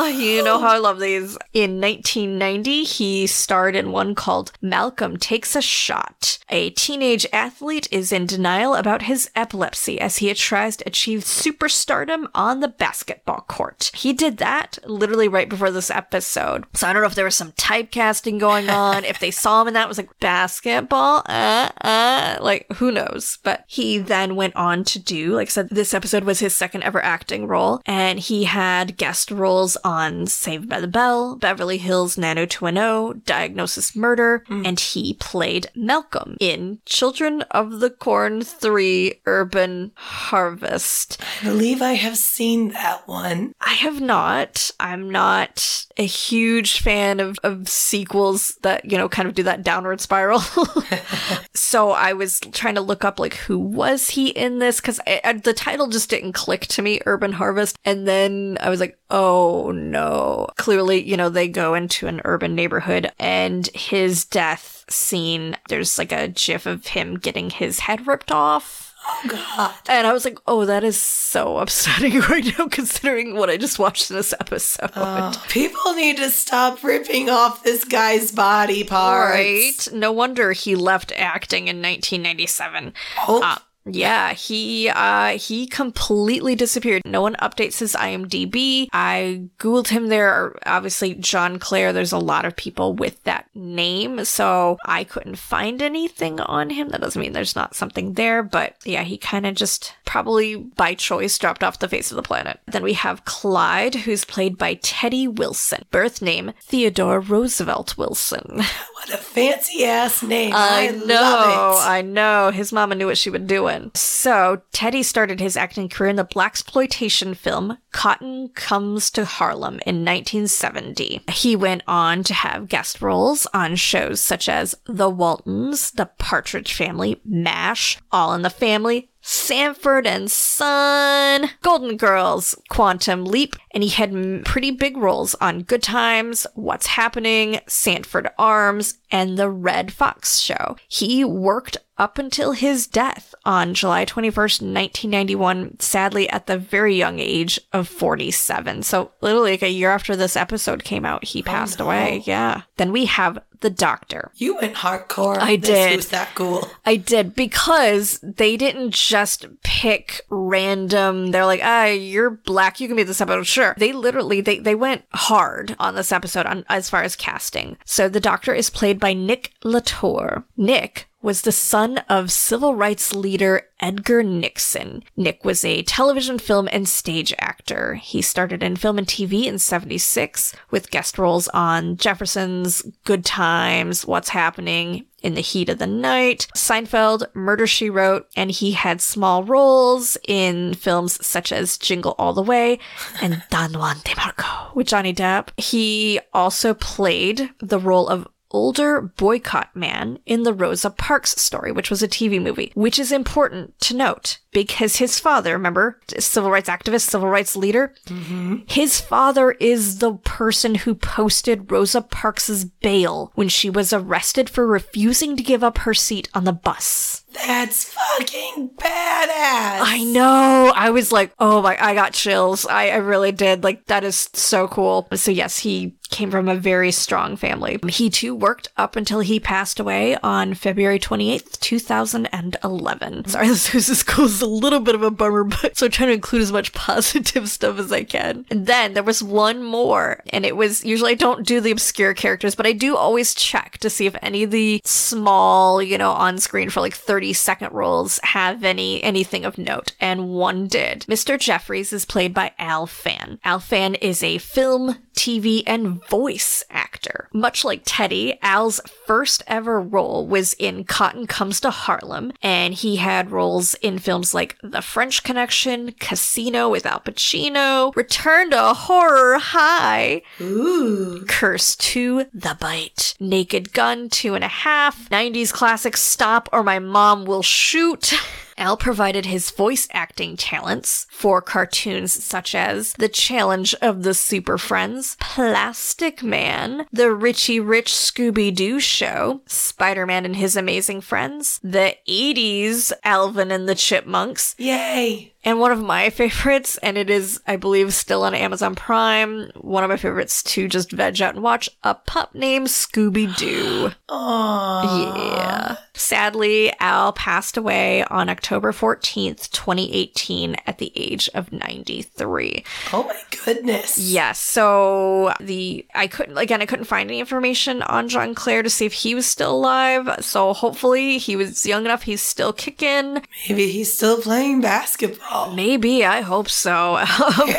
You know how I love these. In 1990, he starred in one called Malcolm Takes a Shot. A teenage athlete is in denial about his epilepsy as he tries to achieve superstardom on the basketball court. He did that literally right before this episode. So I don't know if there was some typecasting going on, if they saw him and that was like basketball, uh, uh, like who knows. But he then went on to do, like I said, this episode was his second ever acting role, and he had guest roles on Saved by the Bell, Beverly Hills 90210, Diagnosis Murder, mm. and he played Malcolm in Children of the Corn 3 Urban Harvest.
I believe I have seen that one.
I have not. I'm not a huge fan of, of sequels that, you know, kind of do that downward spiral. so I was trying to look up, like, who was he in this? Because the title just didn't click to me, Urban Harvest. And then I was like, oh no. Clearly, you know, they go into an urban neighborhood and his death scene, there's like a gif of him getting his head ripped off.
Oh god.
And I was like, oh, that is so upsetting right now, considering what I just watched in this episode. Uh,
people need to stop ripping off this guy's body parts. Right.
No wonder he left acting in 1997. Oh. Uh, yeah, he uh he completely disappeared. No one updates his IMDb. I googled him there. Obviously, John Clare. There's a lot of people with that name, so I couldn't find anything on him. That doesn't mean there's not something there, but yeah, he kind of just probably by choice dropped off the face of the planet. Then we have Clyde, who's played by Teddy Wilson. Birth name Theodore Roosevelt Wilson.
What a fancy ass name. I, I know.
I know. His mama knew what she would was So, Teddy started his acting career in the blaxploitation film Cotton Comes to Harlem in 1970. He went on to have guest roles on shows such as The Waltons, The Partridge Family, MASH, All in the Family, Sanford and Son, Golden Girls, Quantum Leap, and he had pretty big roles on Good Times, What's Happening, Sanford Arms, and The Redd Foxx Show. He worked up until his death on July 21st, 1991, sadly at the very young age of 47. So literally like a year after this episode came out, he oh, passed oh, no. away. Yeah. Then we have the doctor.
You went hardcore.
I did.
Who's that cool?
I did because they didn't just pick random. They're like, ah, you're black. You can be this episode. Sure. They literally they they went hard on this episode on as far as casting. So the doctor is played by Nick Latour. Nick was the son of civil rights leader Edgar Nixon. Nick was a television, film, and stage actor. He started in film and TV in 76 with guest roles on Jefferson's Good Times, What's Happening, in the Heat of the Night, Seinfeld, Murder She Wrote, and he had small roles in films such as Jingle All the Way and Don Juan de Marco with Johnny Depp. He also played the role of older boycott man in the Rosa Parks story, which was a TV movie, which is important to note because his father, remember, civil rights activist, civil rights leader, mm-hmm. his father is the person who posted Rosa Parks's bail when she was arrested for refusing to give up her seat on the bus.
That's fucking badass.
I know. I was like, oh my, I got chills. I, I really did. Like, that is so cool. So, yes, he came from a very strong family. He too worked up until he passed away on February 28th, 2011. Sorry, this is school is a little bit of a bummer, but so I'm trying to include as much positive stuff as I can. And then there was one more, and it was usually I don't do the obscure characters, but I do always check to see if any of the small, you know, on screen for like 30 second roles have any anything of note. And one did. Mr. Jeffries is played by Al Fann. Al Fann is a film, TV, and voice actor. Much like Teddy, Al's first ever role was in Cotton Comes to Harlem, and he had roles in films like The French Connection, Casino with Al Pacino, Return to Horror High,
Ooh.
Curse 2, The Bite, Naked Gun 2 and a half, 90s classic Stop or My Mom Will Shoot. Al provided his voice acting talents for cartoons such as The Challenge of the Super Friends, Plastic Man, The Richie Rich Scooby Doo Show, Spider Man and His Amazing Friends, the 80s Alvin and the Chipmunks,
Yay.
And one of my favorites, and it is, I believe, still on Amazon Prime, one of my favorites to just veg out and watch, A Pup Named Scooby Doo.
Aww.
Yeah. Sadly, Al passed away on October 14th, 2018, at the age of 93.
Oh my goodness.
Yes. So the I couldn't again I couldn't find any information on John Clare to see if he was still alive. So hopefully he was young enough he's still kicking.
Maybe he's still playing basketball.
Maybe I hope so.
I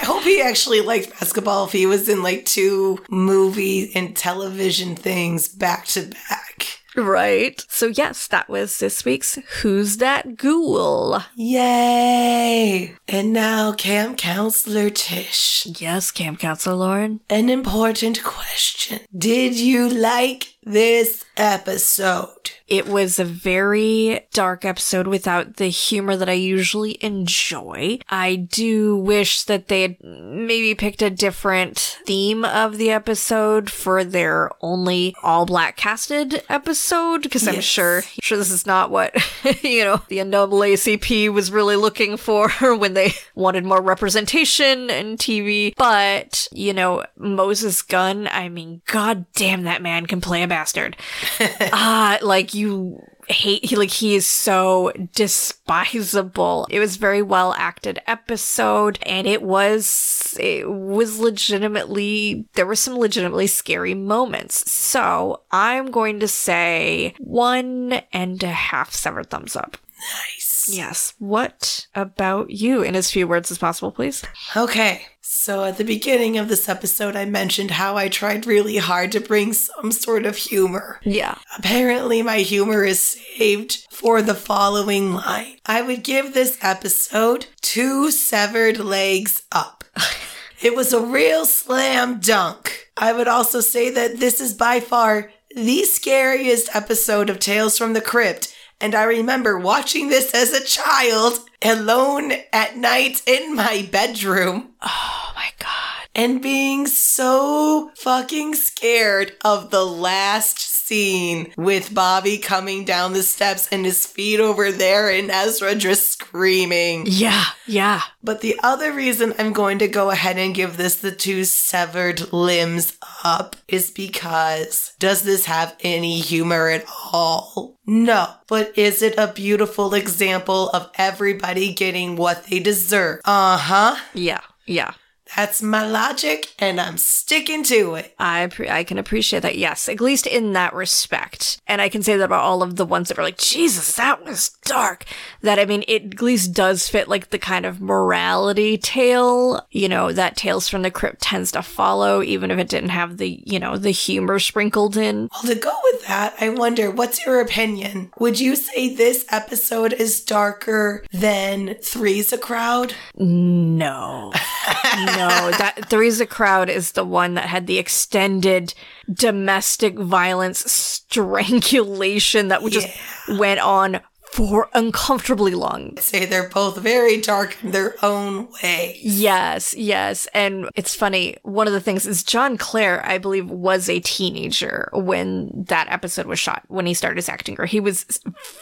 hope he actually liked basketball if he was in like two movie and television things back to back.
right. So yes, that was this week's Who's That Ghoul?
Yay! And now, Camp Counselor Tish.
Yes, Camp Counselor Lauren.
An important question. Did you like this episode?
It was a very dark episode without the humor that I usually enjoy. I do wish that they had maybe picked a different theme of the episode for their only all black casted episode, because I'm
Yes.
sure, sure this is not what, you know, the NAACP was really looking for when they wanted more representation in TV. But, you know, Moses Gunn, I mean, god damn that man can play a bastard. Ah, like you hate he like he is so despisable. It was very well acted episode and it was it was legitimately there were some legitimately scary moments. So I'm going to say one and a half severed thumbs up.
Nice.
Yes. What about you in as few words as possible, please?
Okay. So at the beginning of this episode, I mentioned how I tried really hard to bring some sort of humor.
Yeah.
Apparently, my humor is saved for the following line. I would give this episode two severed legs up. it was a real slam dunk. I would also say that this is by far the scariest episode of Tales from the Crypt. And I remember watching this as a child alone at night in my bedroom
Oh my god.
and being so fucking scared of the last scene with Bobby coming down the steps and his feet over there and Ezra just screaming.
Yeah, yeah.
But the other reason I'm going to go ahead and give this the two severed limbs up is because does this have any humor at all? No. But is it a beautiful example of everybody getting what they deserve? Uh huh.
Yeah, yeah.
That's my logic, and I'm sticking to it.
I pre- I can appreciate that. Yes, at least in that respect. And I can say that about all of the ones that were like, Jesus, that was dark. That I mean, it at least does fit like the kind of morality tale, you know, that Tales from the Crypt tends to follow, even if it didn't have the, you know, the humor sprinkled in.
Well, to go with that, I wonder what's your opinion? Would you say this episode is darker than Three's a Crowd?
No. no, that Three's a Crowd is the one that had the extended domestic violence strangulation that just went on for uncomfortably long.
I'd say they're both very dark in their own way.
Yes, yes. And it's funny. One of the things is John Clare, I believe, was a teenager when that episode was shot, when he started his acting career. He was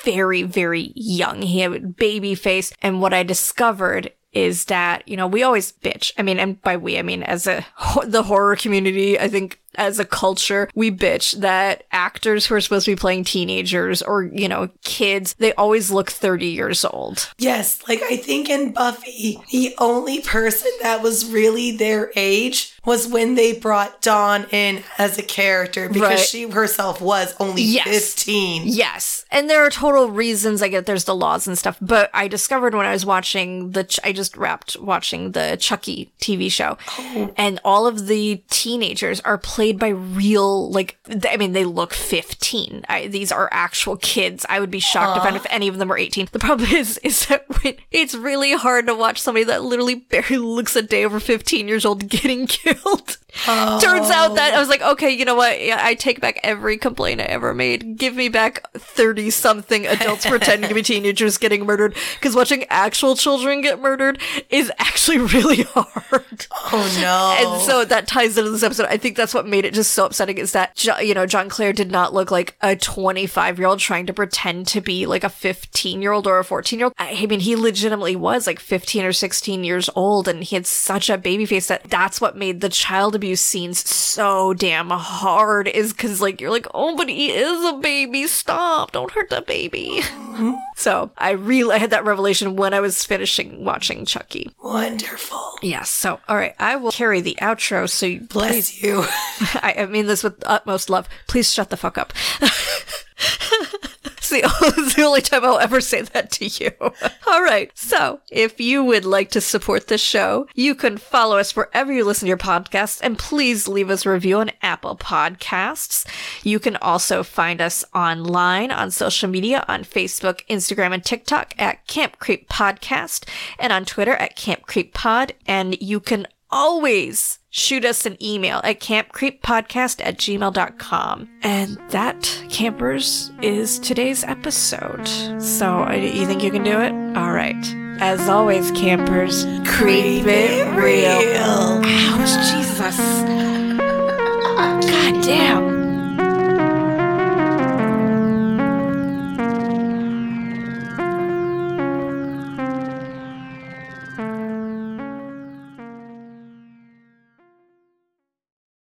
very, very young. He had a baby face. And what I discovered is that, you know, we always bitch. I mean, and by we, I mean, as a, the horror community, I think as a culture, we bitch that actors who are supposed to be playing teenagers or, you know, kids, they always look 30 years old.
Yes, like I think in Buffy, the only person that was really their age was when they brought Dawn in as a character because
Right.
she herself was only
Yes.
15.
Yes. And there are total reasons. I get there's the laws and stuff, but I discovered when I was watching the, Ch- I just wrapped watching the Chucky TV show oh. and all of the teenagers are played by real, like, I mean, they look 15. I, these are actual kids. I would be shocked to find if any of them were 18. The problem is, is that when, it's really hard to watch somebody that literally barely looks a day over 15 years old getting killed. Turns out that I oh. was like, okay, you know what? Yeah, I take back every complaint I ever made. Give me back 30 something adults pretending to be teenagers getting murdered. Because watching actual children get murdered is actually really hard.
Oh no.
And so that ties into this episode. I think that's what made it just so upsetting is that, you know, John Clare did not look like a 25 year old trying to pretend to be like a 15 year old or a 14 year old. I mean, he legitimately was like 15 or 16 years old and he had such a baby face that that's what made the child abuse scenes so damn hard is because like, you're like, oh, but he is a baby. Stop. Don't hurt the baby. so I really I had that revelation when I was finishing watching Chucky.
Wonderful.
Yes. So, all right, I will carry the outro. So, you-
Bless you.
I, I mean this with utmost love. Please shut the fuck up. It's the, it's the only time I'll ever say that to you. All right. So, if you would like to support this show, you can follow us wherever you listen to your podcasts and please leave us a review on Apple Podcasts. You can also find us online on social media on Facebook, Instagram, and TikTok at Camp Creep Podcast and on Twitter at Camp Creep Pod. And you can always shoot us an email at campcreeppodcast at gmail.com. And that, campers, is today's episode. So, you think you can do it? All right. As always, campers, creep it real. Ouch, Jesus. God damn.